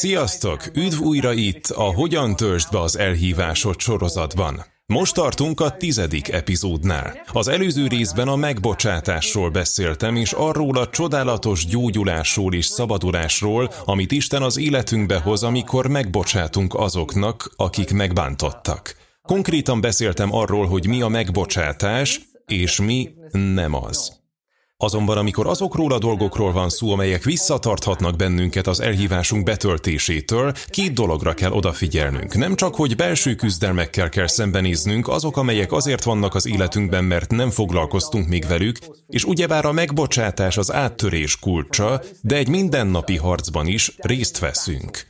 Sziasztok! Üdv újra itt a Hogyan töltsd be az elhívásod sorozatban. Most tartunk a tizedik epizódnál. Az előző részben a megbocsátásról beszéltem, és arról a csodálatos gyógyulásról és szabadulásról, amit Isten az életünkbe hoz, amikor megbocsátunk azoknak, akik megbántottak. Konkrétan beszéltem arról, hogy mi a megbocsátás, és mi nem az. Azonban amikor azokról a dolgokról van szó, amelyek visszatarthatnak bennünket az elhívásunk betöltésétől, két dologra kell odafigyelnünk. Nem csak, hogy belső küzdelmekkel kell szembenéznünk, azok, amelyek azért vannak az életünkben, mert nem foglalkoztunk még velük, és ugyebár a megbocsátás az áttörés kulcsa, de egy mindennapi harcban is részt veszünk.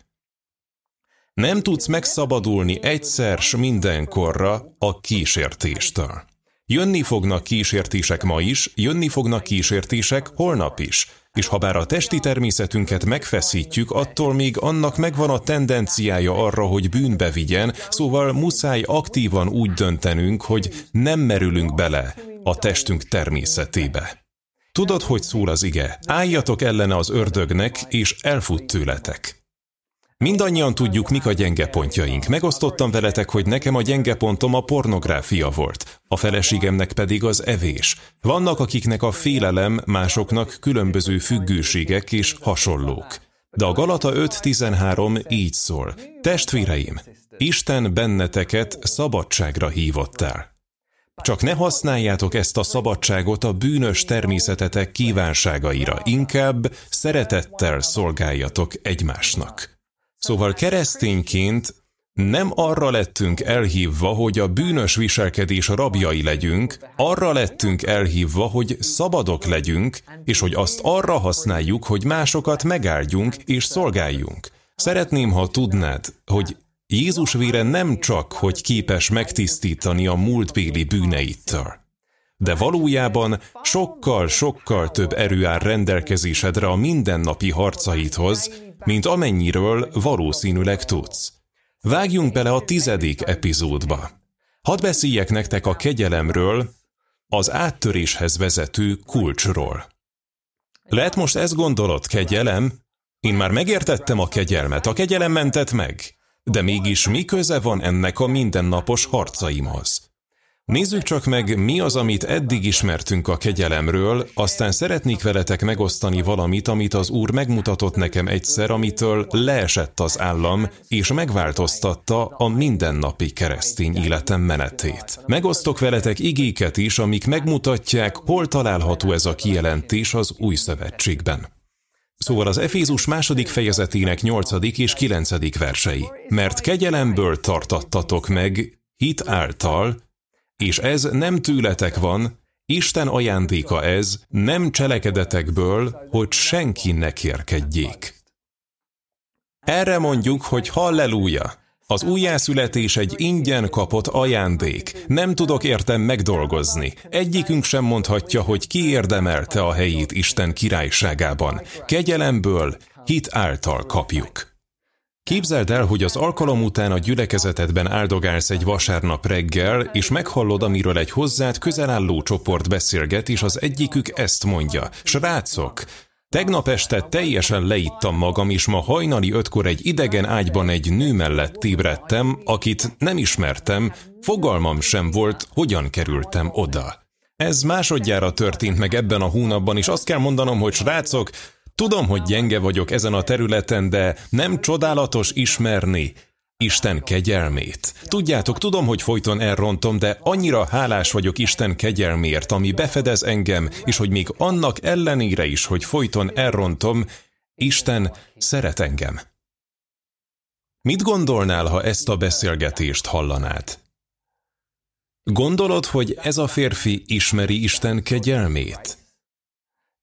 Nem tudsz megszabadulni egyszer s mindenkorra a kísértéstől. Jönni fognak kísértések ma is, jönni fognak kísértések holnap is. És ha bár a testi természetünket megfeszítjük, attól még annak megvan a tendenciája arra, hogy bűnbe vigyen, szóval muszáj aktívan úgy döntenünk, hogy nem merülünk bele a testünk természetébe. Tudod, hogy szól az ige? Álljatok ellene az ördögnek, és elfut tőletek. Mindannyian tudjuk, mik a gyenge pontjaink. Megosztottam veletek, hogy nekem a gyenge pontom a pornográfia volt, a feleségemnek pedig az evés. Vannak, akiknek a félelem, másoknak különböző függőségek és hasonlók. De a Galata 5.13 így szól. Testvéreim, Isten benneteket szabadságra hívott el. Csak ne használjátok ezt a szabadságot a bűnös természetetek kívánságaira, inkább szeretettel szolgáljatok egymásnak. Szóval keresztényként nem arra lettünk elhívva, hogy a bűnös viselkedés rabjai legyünk, arra lettünk elhívva, hogy szabadok legyünk, és hogy azt arra használjuk, hogy másokat megáldjunk és szolgáljunk. Szeretném, ha tudnád, hogy Jézus vére nem csak, hogy képes megtisztítani a múltbéli bűneitől, de valójában sokkal-sokkal több erő áll rendelkezésedre a mindennapi harcaidhoz, mint amennyiről valószínűleg tudsz. Vágjunk bele a tizedik epizódba. Hadd beszéljek nektek a kegyelemről, az áttöréshez vezető kulcsról. Lehet most ezt gondolod, kegyelem? Én már megértettem a kegyelmet, a kegyelem mentett meg. De mégis mi köze van ennek a mindennapos harcaimhoz? Nézzük csak meg, mi az, amit eddig ismertünk a kegyelemről, aztán szeretnék veletek megosztani valamit, amit az Úr megmutatott nekem egyszer, amitől leesett az állam, és megváltoztatta a mindennapi keresztény életem menetét. Megosztok veletek igéket is, amik megmutatják, hol található ez a kijelentés az új szövetségben. Szóval az Efézus második fejezetének nyolcadik és kilencedik versei. Mert kegyelemből tartattatok meg, hit által, és ez nem tőletek van, Isten ajándéka ez, nem cselekedetekből, hogy senki ne kérkedjék. Erre mondjuk, hogy halleluja! Az újjászületés egy ingyen kapott ajándék. Nem tudok értem megdolgozni. Egyikünk sem mondhatja, hogy ki érdemelte a helyét Isten királyságában. Kegyelemből, hit által kapjuk. Képzeld el, hogy az alkalom után a gyülekezetedben áldogálsz egy vasárnap reggel, és meghallod, amiről egy hozzád közel álló csoport beszélget, és az egyikük ezt mondja. Srácok, Tegnap este teljesen leittam magam, és ma hajnali ötkor egy idegen ágyban egy nő mellett ébredtem, akit nem ismertem, fogalmam sem volt, hogyan kerültem oda. Ez másodjára történt meg ebben a hónapban, és azt kell mondanom, hogy srácok, Tudom, hogy gyenge vagyok ezen a területen, de nem csodálatos ismerni Isten kegyelmét. Tudjátok, tudom, hogy folyton elrontom, de annyira hálás vagyok Isten kegyelmért, ami befedez engem, és hogy még annak ellenére is, hogy folyton elrontom, Isten szeret engem. Mit gondolnál, ha ezt a beszélgetést hallanád? Gondolod, hogy ez a férfi ismeri Isten kegyelmét?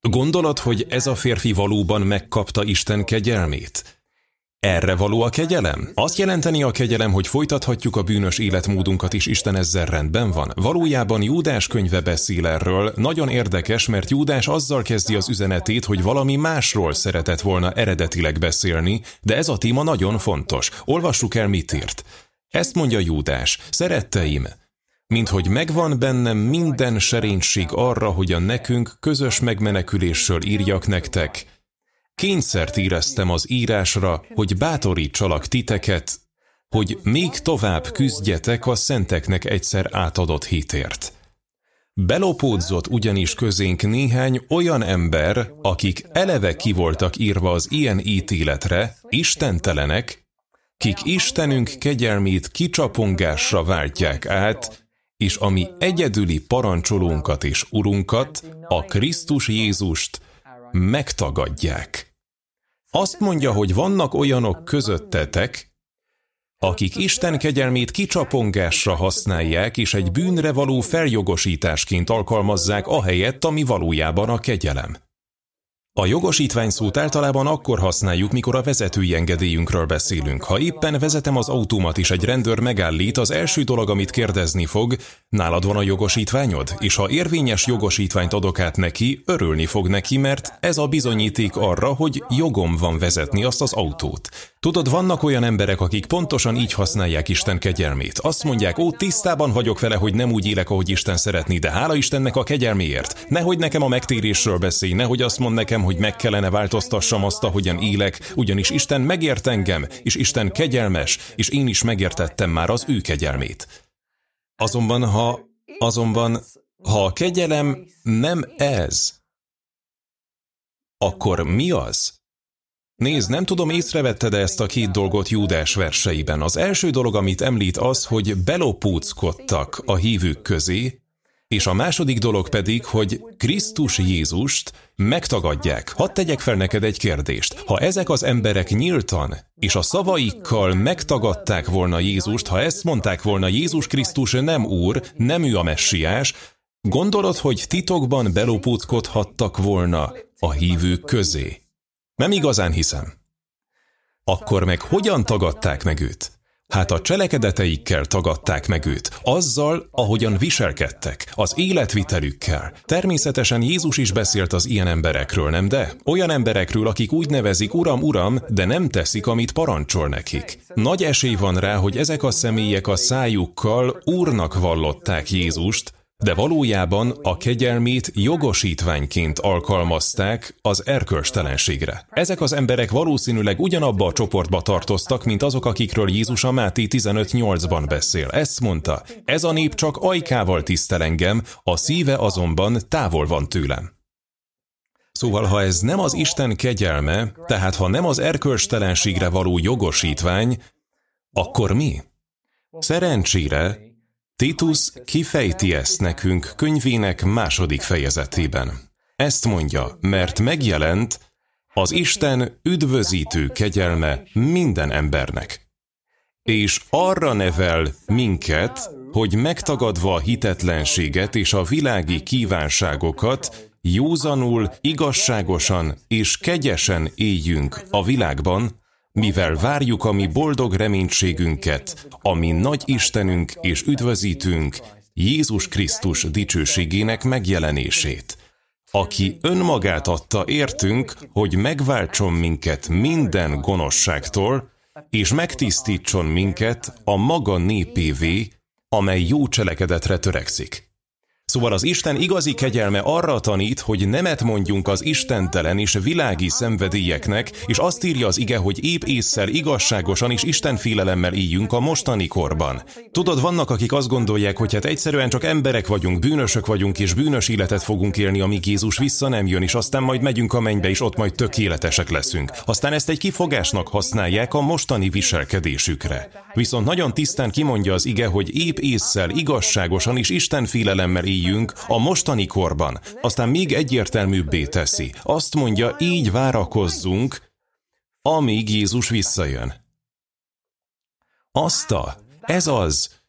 Gondolod, hogy ez a férfi valóban megkapta Isten kegyelmét? Erre való a kegyelem? Azt jelenteni a kegyelem, hogy folytathatjuk a bűnös életmódunkat is Isten ezzel rendben van? Valójában Júdás könyve beszél erről, nagyon érdekes, mert Júdás azzal kezdi az üzenetét, hogy valami másról szeretett volna eredetileg beszélni, de ez a téma nagyon fontos. Olvassuk el, mit írt. Ezt mondja Júdás, szeretteim, mint hogy megvan bennem minden serénység arra, hogy a nekünk közös megmenekülésről írjak nektek. kényszert éreztem az írásra, hogy bátorítsalak titeket, hogy még tovább küzdjetek a szenteknek egyszer átadott hitért. Belopódzott ugyanis közénk néhány olyan ember, akik eleve ki voltak írva az ilyen ítéletre, istentelenek, kik Istenünk kegyelmét kicsapongásra váltják át, és ami egyedüli parancsolónkat és urunkat, a Krisztus Jézust megtagadják. Azt mondja, hogy vannak olyanok közöttetek, akik Isten kegyelmét kicsapongásra használják, és egy bűnre való feljogosításként alkalmazzák ahelyett, ami valójában a kegyelem. A jogosítvány szót általában akkor használjuk, mikor a vezetői engedélyünkről beszélünk. Ha éppen vezetem az autómat és egy rendőr megállít, az első dolog, amit kérdezni fog, nálad van a jogosítványod? És ha érvényes jogosítványt adok át neki, örülni fog neki, mert ez a bizonyíték arra, hogy jogom van vezetni azt az autót. Tudod, vannak olyan emberek, akik pontosan így használják Isten kegyelmét. Azt mondják, ó, tisztában vagyok vele, hogy nem úgy élek, ahogy Isten szeretni, de hála Istennek a kegyelméért. Nehogy nekem a megtérésről beszélj, nehogy azt mond nekem, hogy meg kellene változtassam azt, ahogyan élek, ugyanis Isten megért engem, és Isten kegyelmes, és én is megértettem már az ő kegyelmét. Azonban, ha, azonban, ha a kegyelem nem ez, akkor mi az? Nézd, nem tudom, észrevetted -e ezt a két dolgot Júdás verseiben. Az első dolog, amit említ az, hogy belopúckodtak a hívők közé, és a második dolog pedig, hogy Krisztus Jézust megtagadják. Hadd tegyek fel neked egy kérdést. Ha ezek az emberek nyíltan és a szavaikkal megtagadták volna Jézust, ha ezt mondták volna, Jézus Krisztus nem Úr, nem ő a messiás, gondolod, hogy titokban belopúckodhattak volna a hívők közé? Nem igazán hiszem. Akkor meg hogyan tagadták meg őt? Hát a cselekedeteikkel tagadták meg őt, azzal, ahogyan viselkedtek, az életvitelükkel. Természetesen Jézus is beszélt az ilyen emberekről, nem de? Olyan emberekről, akik úgy nevezik Uram, Uram, de nem teszik, amit parancsol nekik. Nagy esély van rá, hogy ezek a személyek a szájukkal Úrnak vallották Jézust, de valójában a kegyelmét jogosítványként alkalmazták az erkölcstelenségre. Ezek az emberek valószínűleg ugyanabba a csoportba tartoztak, mint azok, akikről Jézus a Máté 15.8-ban beszél. Ezt mondta, ez a nép csak ajkával tisztel engem, a szíve azonban távol van tőlem. Szóval, ha ez nem az Isten kegyelme, tehát ha nem az erkölcstelenségre való jogosítvány, akkor mi? Szerencsére Titus kifejti ezt nekünk könyvének második fejezetében. Ezt mondja, mert megjelent az Isten üdvözítő kegyelme minden embernek. És arra nevel minket, hogy megtagadva a hitetlenséget és a világi kívánságokat, józanul, igazságosan és kegyesen éljünk a világban, mivel várjuk a mi boldog reménységünket, ami nagy Istenünk és üdvözítünk, Jézus Krisztus dicsőségének megjelenését, aki önmagát adta értünk, hogy megváltson minket minden gonoszságtól, és megtisztítson minket a maga népévé, amely jó cselekedetre törekszik. Szóval az Isten igazi kegyelme arra tanít, hogy nemet mondjunk az istentelen és világi szenvedélyeknek, és azt írja az ige, hogy épp észszel igazságosan és istenfélelemmel éljünk a mostani korban. Tudod, vannak, akik azt gondolják, hogy hát egyszerűen csak emberek vagyunk, bűnösök vagyunk, és bűnös életet fogunk élni, amíg Jézus vissza nem jön, és aztán majd megyünk a mennybe, és ott majd tökéletesek leszünk. Aztán ezt egy kifogásnak használják a mostani viselkedésükre. Viszont nagyon tisztán kimondja az ige, hogy épp észszel igazságosan és istenfélelemmel éljünk éljünk a mostani korban, aztán még egyértelműbbé teszi. Azt mondja, így várakozzunk, amíg Jézus visszajön. Azt a, ez az,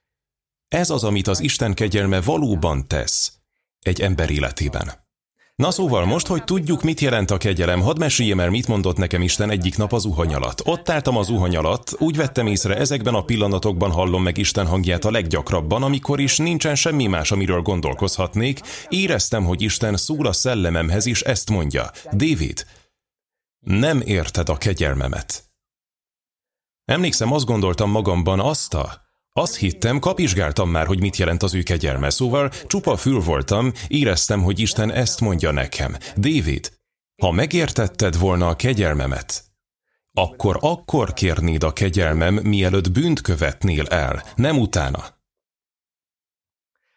ez az, amit az Isten kegyelme valóban tesz egy ember életében. Na szóval most, hogy tudjuk, mit jelent a kegyelem, hadd meséljem el, mit mondott nekem Isten egyik nap az uhany alatt. Ott álltam az uhany alatt, úgy vettem észre, ezekben a pillanatokban hallom meg Isten hangját a leggyakrabban, amikor is nincsen semmi más, amiről gondolkozhatnék, éreztem, hogy Isten szól a szellememhez, és ezt mondja. David, nem érted a kegyelmemet. Emlékszem, azt gondoltam magamban azt a, azt hittem, kapizsgáltam már, hogy mit jelent az ő kegyelme, szóval csupa fül voltam, éreztem, hogy Isten ezt mondja nekem. David, Ha megértetted volna a kegyelmemet, akkor akkor kérnéd a kegyelmem, mielőtt bűnt követnél el, nem utána.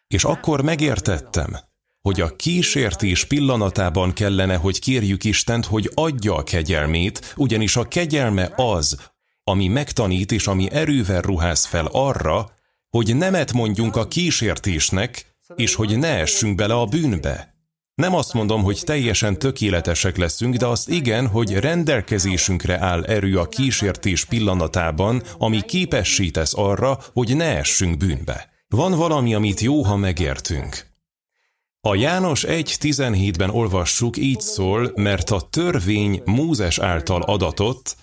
És akkor megértettem, hogy a kísértés pillanatában kellene, hogy kérjük Istent, hogy adja a kegyelmét, ugyanis a kegyelme az, ami megtanít és ami erővel ruház fel arra, hogy nemet mondjunk a kísértésnek, és hogy ne essünk bele a bűnbe. Nem azt mondom, hogy teljesen tökéletesek leszünk, de azt igen, hogy rendelkezésünkre áll erő a kísértés pillanatában, ami képessé tesz arra, hogy ne essünk bűnbe. Van valami, amit jó, ha megértünk. A János 1.17-ben olvassuk, így szól, mert a törvény Mózes által adatott,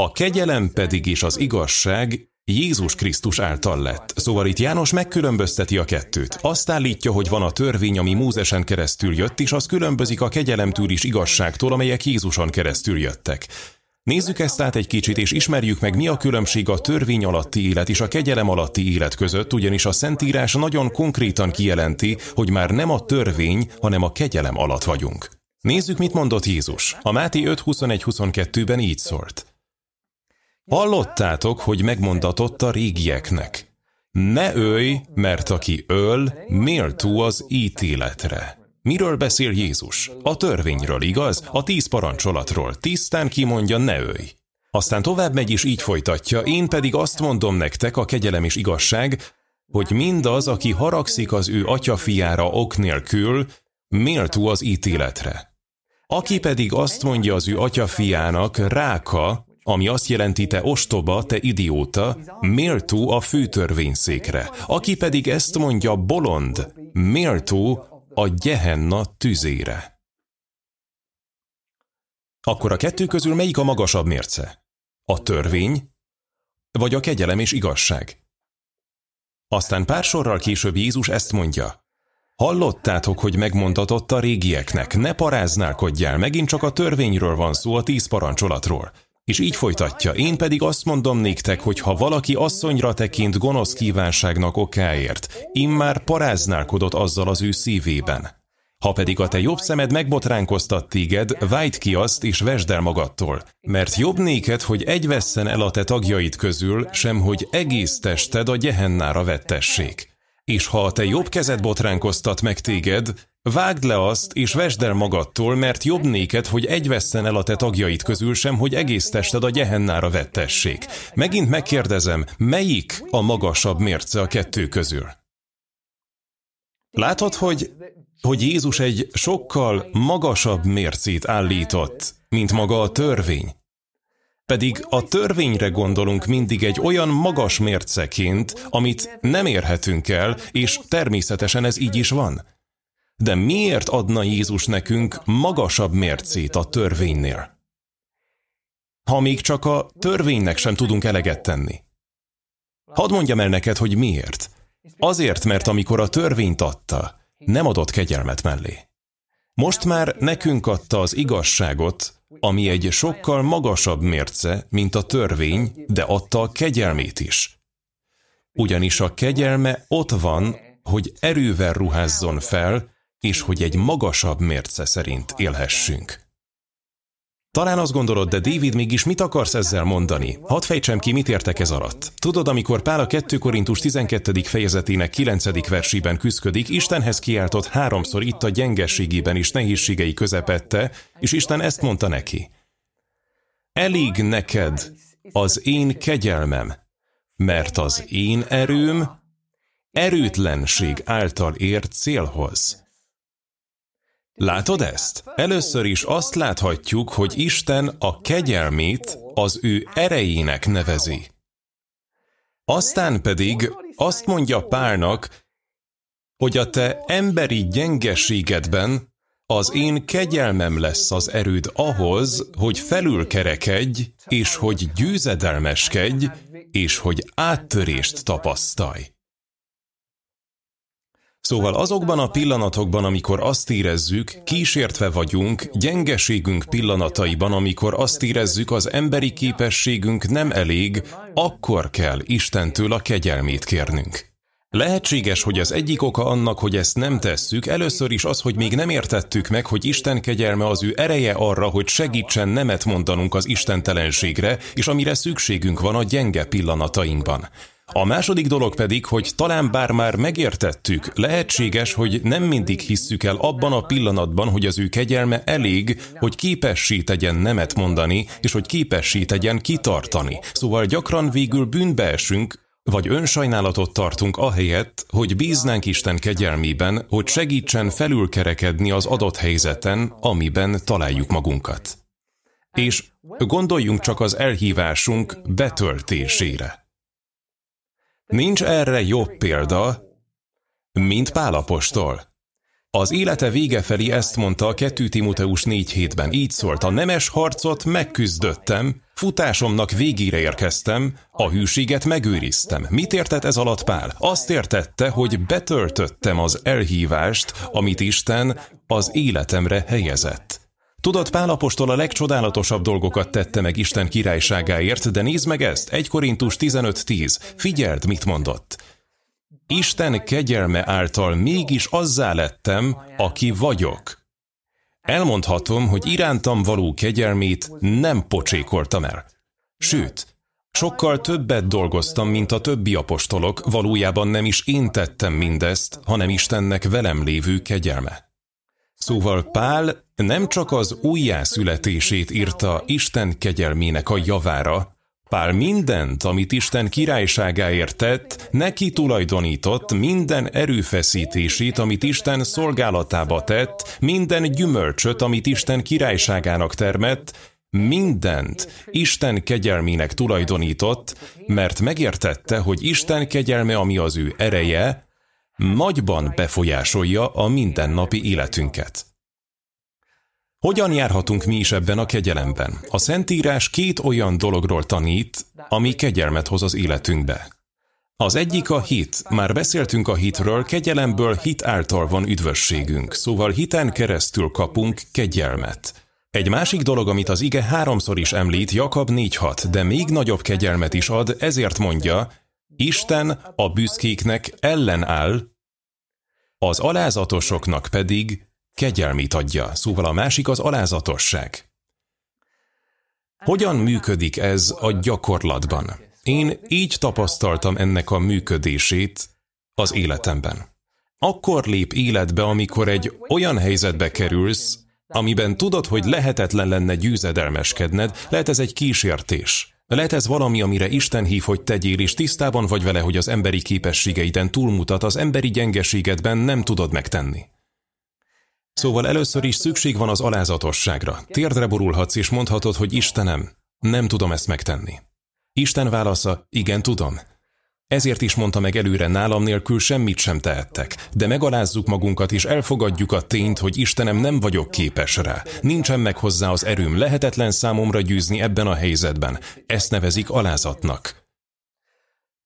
a kegyelem pedig és az igazság Jézus Krisztus által lett. Szóval itt János megkülönbözteti a kettőt. Azt állítja, hogy van a törvény, ami Mózesen keresztül jött, és az különbözik a kegyelemtől is igazságtól, amelyek Jézuson keresztül jöttek. Nézzük ezt át egy kicsit, és ismerjük meg, mi a különbség a törvény alatti élet és a kegyelem alatti élet között, ugyanis a Szentírás nagyon konkrétan kijelenti, hogy már nem a törvény, hanem a kegyelem alatt vagyunk. Nézzük, mit mondott Jézus. A Máté 5.21-22-ben így szólt. Hallottátok, hogy megmondatott a régieknek. Ne ölj, mert aki öl, méltó az ítéletre. Miről beszél Jézus? A törvényről, igaz? A tíz parancsolatról. Tisztán kimondja, ne ölj. Aztán tovább megy és így folytatja, én pedig azt mondom nektek, a kegyelem és igazság, hogy mindaz, aki haragszik az ő atyafiára ok nélkül, méltó az ítéletre. Aki pedig azt mondja az ő atyafiának, ráka, ami azt jelenti, te ostoba, te idióta, méltó a főtörvényszékre. Aki pedig ezt mondja, bolond, méltó a gyehenna tüzére. Akkor a kettő közül melyik a magasabb mérce? A törvény, vagy a kegyelem és igazság? Aztán pár sorral később Jézus ezt mondja. Hallottátok, hogy megmondatott a régieknek, ne paráználkodjál, megint csak a törvényről van szó, a tíz parancsolatról. És így folytatja, én pedig azt mondom néktek, hogy ha valaki asszonyra tekint gonosz kívánságnak okáért, immár paráználkodott azzal az ő szívében. Ha pedig a te jobb szemed megbotránkoztat téged, vájt ki azt, és vesd el magadtól. Mert jobb néked, hogy egy vesszen el a te tagjaid közül, sem hogy egész tested a gyehennára vettessék. És ha a te jobb kezed botránkoztat meg téged, Vágd le azt, és vesd el magadtól, mert jobb néked, hogy egy vesszen el a te tagjait közül sem, hogy egész tested a gyehennára vettessék. Megint megkérdezem, melyik a magasabb mérce a kettő közül? Látod, hogy, hogy Jézus egy sokkal magasabb mércét állított, mint maga a törvény. Pedig a törvényre gondolunk mindig egy olyan magas mérceként, amit nem érhetünk el, és természetesen ez így is van. De miért adna Jézus nekünk magasabb mércét a törvénynél? Ha még csak a törvénynek sem tudunk eleget tenni. Hadd mondjam el neked, hogy miért. Azért, mert amikor a törvényt adta, nem adott kegyelmet mellé. Most már nekünk adta az igazságot, ami egy sokkal magasabb mérce, mint a törvény, de adta a kegyelmét is. Ugyanis a kegyelme ott van, hogy erővel ruházzon fel, és hogy egy magasabb mérce szerint élhessünk. Talán azt gondolod, de David mégis mit akarsz ezzel mondani? Hadd fejtsem ki, mit értek ez alatt. Tudod, amikor Pál a 2 Korintus 12. fejezetének 9. versében küzdködik, Istenhez kiáltott háromszor itt a gyengességében is nehézségei közepette, és Isten ezt mondta neki. Elég neked az én kegyelmem, mert az én erőm erőtlenség által ér célhoz. Látod ezt? Először is azt láthatjuk, hogy Isten a kegyelmét az ő erejének nevezi. Aztán pedig azt mondja Pálnak, hogy a te emberi gyengeségedben az én kegyelmem lesz az erőd ahhoz, hogy felülkerekedj, és hogy győzedelmeskedj, és hogy áttörést tapasztalj. Szóval azokban a pillanatokban, amikor azt érezzük, kísértve vagyunk, gyengeségünk pillanataiban, amikor azt érezzük, az emberi képességünk nem elég, akkor kell Istentől a kegyelmét kérnünk. Lehetséges, hogy az egyik oka annak, hogy ezt nem tesszük, először is az, hogy még nem értettük meg, hogy Isten kegyelme az ő ereje arra, hogy segítsen nemet mondanunk az istentelenségre, és amire szükségünk van a gyenge pillanatainkban. A második dolog pedig, hogy talán bár már megértettük, lehetséges, hogy nem mindig hisszük el abban a pillanatban, hogy az ő kegyelme elég, hogy képessé tegyen nemet mondani, és hogy képessé tegyen kitartani. Szóval gyakran végül bűnbe esünk, vagy önsajnálatot tartunk ahelyett, hogy bíznánk Isten kegyelmében, hogy segítsen felülkerekedni az adott helyzeten, amiben találjuk magunkat. És gondoljunk csak az elhívásunk betöltésére. Nincs erre jobb példa, mint Pálapostól. Az élete vége felé ezt mondta a 2 Timoteus 4 hétben. Így szólt, a nemes harcot megküzdöttem, futásomnak végére érkeztem, a hűséget megőriztem. Mit értett ez alatt Pál? Azt értette, hogy betöltöttem az elhívást, amit Isten az életemre helyezett. Tudod, Pálapostól a legcsodálatosabb dolgokat tette meg Isten királyságáért, de nézd meg ezt, 1 Korintus 15.10. Figyeld, mit mondott. Isten kegyelme által mégis azzá lettem, aki vagyok. Elmondhatom, hogy irántam való kegyelmét nem pocsékoltam el. Sőt, sokkal többet dolgoztam, mint a többi apostolok, valójában nem is én tettem mindezt, hanem Istennek velem lévő kegyelme. Szóval Pál nem csak az újjászületését írta Isten kegyelmének a javára, Pál mindent, amit Isten királyságáért tett, neki tulajdonított minden erőfeszítését, amit Isten szolgálatába tett, minden gyümölcsöt, amit Isten királyságának termett, mindent Isten kegyelmének tulajdonított, mert megértette, hogy Isten kegyelme, ami az ő ereje, nagyban befolyásolja a mindennapi életünket. Hogyan járhatunk mi is ebben a kegyelemben? A Szentírás két olyan dologról tanít, ami kegyelmet hoz az életünkbe. Az egyik a hit. Már beszéltünk a hitről, kegyelemből hit által van üdvösségünk, szóval hiten keresztül kapunk kegyelmet. Egy másik dolog, amit az ige háromszor is említ, Jakab 4.6, de még nagyobb kegyelmet is ad, ezért mondja, Isten a büszkéknek ellenáll, az alázatosoknak pedig kegyelmét adja, szóval a másik az alázatosság. Hogyan működik ez a gyakorlatban? Én így tapasztaltam ennek a működését az életemben. Akkor lép életbe, amikor egy olyan helyzetbe kerülsz, amiben tudod, hogy lehetetlen lenne győzedelmeskedned, lehet ez egy kísértés. Lehet ez valami, amire Isten hív, hogy tegyél, és tisztában vagy vele, hogy az emberi képességeiden túlmutat, az emberi gyengeségedben nem tudod megtenni. Szóval először is szükség van az alázatosságra. Térdre borulhatsz, és mondhatod, hogy Istenem, nem tudom ezt megtenni. Isten válasza, igen, tudom. Ezért is mondta meg előre, nálam nélkül semmit sem tehettek, de megalázzuk magunkat és elfogadjuk a tényt, hogy Istenem nem vagyok képes rá. Nincsen meg hozzá az erőm, lehetetlen számomra győzni ebben a helyzetben. Ezt nevezik alázatnak.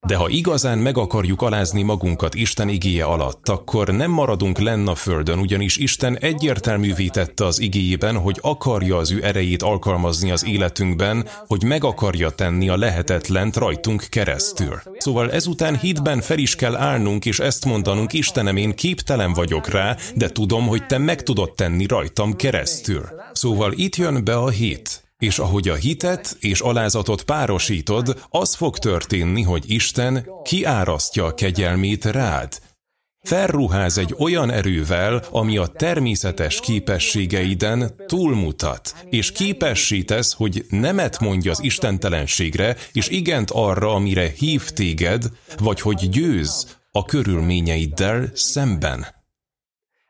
De ha igazán meg akarjuk alázni magunkat Isten igéje alatt, akkor nem maradunk lenn a földön, ugyanis Isten egyértelművé tette az igéjében, hogy akarja az ő erejét alkalmazni az életünkben, hogy meg akarja tenni a lehetetlent rajtunk keresztül. Szóval ezután hitben fel is kell állnunk, és ezt mondanunk, Istenem, én képtelen vagyok rá, de tudom, hogy te meg tudod tenni rajtam keresztül. Szóval itt jön be a hit. És ahogy a hitet és alázatot párosítod, az fog történni, hogy Isten kiárasztja a kegyelmét rád. Felruház egy olyan erővel, ami a természetes képességeiden túlmutat, és képesítesz, hogy nemet mondj az istentelenségre, és igent arra, amire hív téged, vagy hogy győz a körülményeiddel szemben.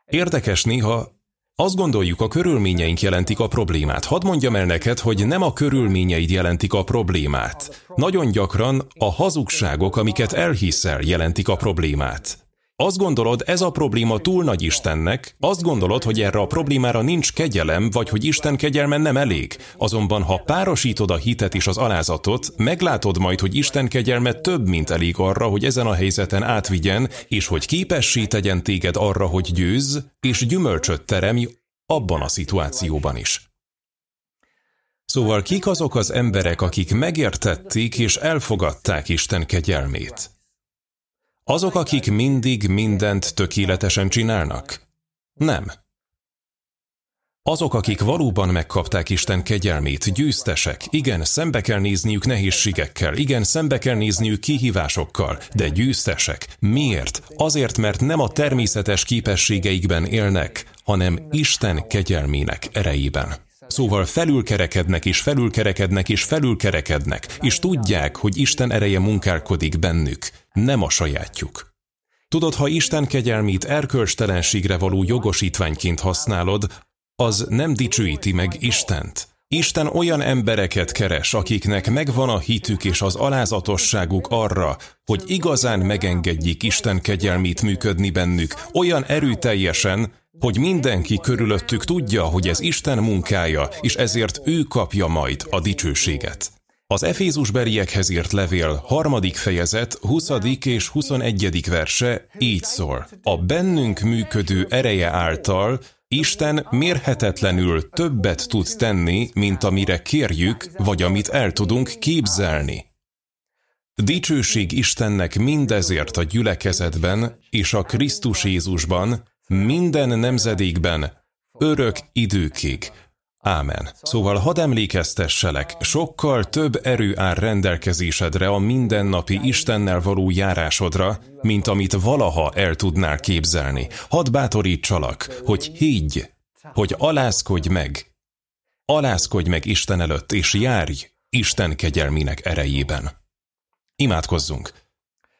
Érdekes néha azt gondoljuk, a körülményeink jelentik a problémát. Hadd mondjam el neked, hogy nem a körülményeid jelentik a problémát. Nagyon gyakran a hazugságok, amiket elhiszel, jelentik a problémát. Azt gondolod, ez a probléma túl nagy Istennek, azt gondolod, hogy erre a problémára nincs kegyelem, vagy hogy Isten kegyelme nem elég. Azonban, ha párosítod a hitet és az alázatot, meglátod majd, hogy Isten kegyelme több, mint elég arra, hogy ezen a helyzeten átvigyen, és hogy képessé tegyen téged arra, hogy győzz, és gyümölcsöt teremj abban a szituációban is. Szóval kik azok az emberek, akik megértették és elfogadták Isten kegyelmét? Azok, akik mindig mindent tökéletesen csinálnak? Nem. Azok, akik valóban megkapták Isten kegyelmét, győztesek, igen, szembe kell nézniük nehézségekkel, igen, szembe kell nézniük kihívásokkal, de győztesek. Miért? Azért, mert nem a természetes képességeikben élnek, hanem Isten kegyelmének erejében. Szóval felülkerekednek és felülkerekednek és felülkerekednek, és tudják, hogy Isten ereje munkálkodik bennük, nem a sajátjuk. Tudod, ha Isten kegyelmét erkölcstelenségre való jogosítványként használod, az nem dicsőíti meg Istent. Isten olyan embereket keres, akiknek megvan a hitük és az alázatosságuk arra, hogy igazán megengedjék Isten kegyelmét működni bennük, olyan erőteljesen, hogy mindenki körülöttük tudja, hogy ez Isten munkája, és ezért ő kapja majd a dicsőséget. Az Efézus beriekhez írt levél harmadik fejezet, 20. és 21. verse így szól. A bennünk működő ereje által Isten mérhetetlenül többet tud tenni, mint amire kérjük, vagy amit el tudunk képzelni. Dicsőség Istennek mindezért a gyülekezetben és a Krisztus Jézusban, minden nemzedékben, örök időkig. Ámen. Szóval hadd emlékeztesselek, sokkal több erő áll rendelkezésedre a mindennapi Istennel való járásodra, mint amit valaha el tudnál képzelni. Hadd bátorítsalak, hogy higgy, hogy alázkodj meg. Alázkodj meg Isten előtt, és járj Isten kegyelmének erejében. Imádkozzunk!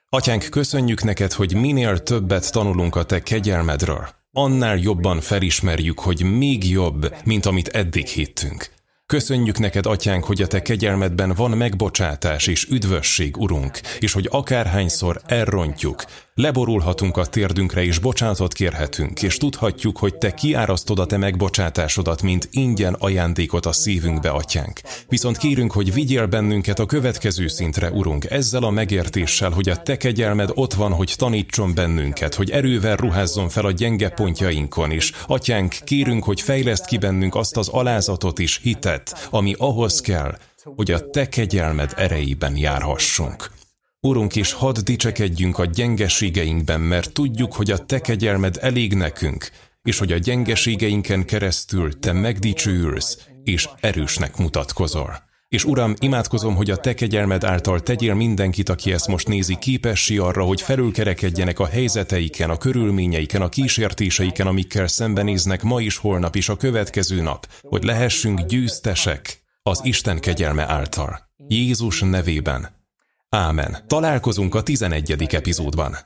Atyánk, köszönjük neked, hogy minél többet tanulunk a te kegyelmedről, annál jobban felismerjük, hogy még jobb, mint amit eddig hittünk. Köszönjük neked, atyánk, hogy a te kegyelmedben van megbocsátás és üdvösség, urunk, és hogy akárhányszor elrontjuk, leborulhatunk a térdünkre és bocsánatot kérhetünk, és tudhatjuk, hogy te kiárasztod a te megbocsátásodat, mint ingyen ajándékot a szívünkbe, atyánk. Viszont kérünk, hogy vigyél bennünket a következő szintre, urunk, ezzel a megértéssel, hogy a te kegyelmed ott van, hogy tanítson bennünket, hogy erővel ruházzon fel a gyenge pontjainkon is. Atyánk, kérünk, hogy fejleszt ki bennünk azt az alázatot is, hitet, ami ahhoz kell, hogy a te kegyelmed erejében járhassunk. Urunk, és hadd dicsekedjünk a gyengeségeinkben, mert tudjuk, hogy a Te kegyelmed elég nekünk, és hogy a gyengeségeinken keresztül Te megdicsőülsz, és erősnek mutatkozol. És Uram, imádkozom, hogy a Te kegyelmed által tegyél mindenkit, aki ezt most nézi, képessé arra, hogy felülkerekedjenek a helyzeteiken, a körülményeiken, a kísértéseiken, amikkel szembenéznek ma is, holnap is, a következő nap, hogy lehessünk győztesek az Isten kegyelme által. Jézus nevében. Ámen. Találkozunk a 11. epizódban.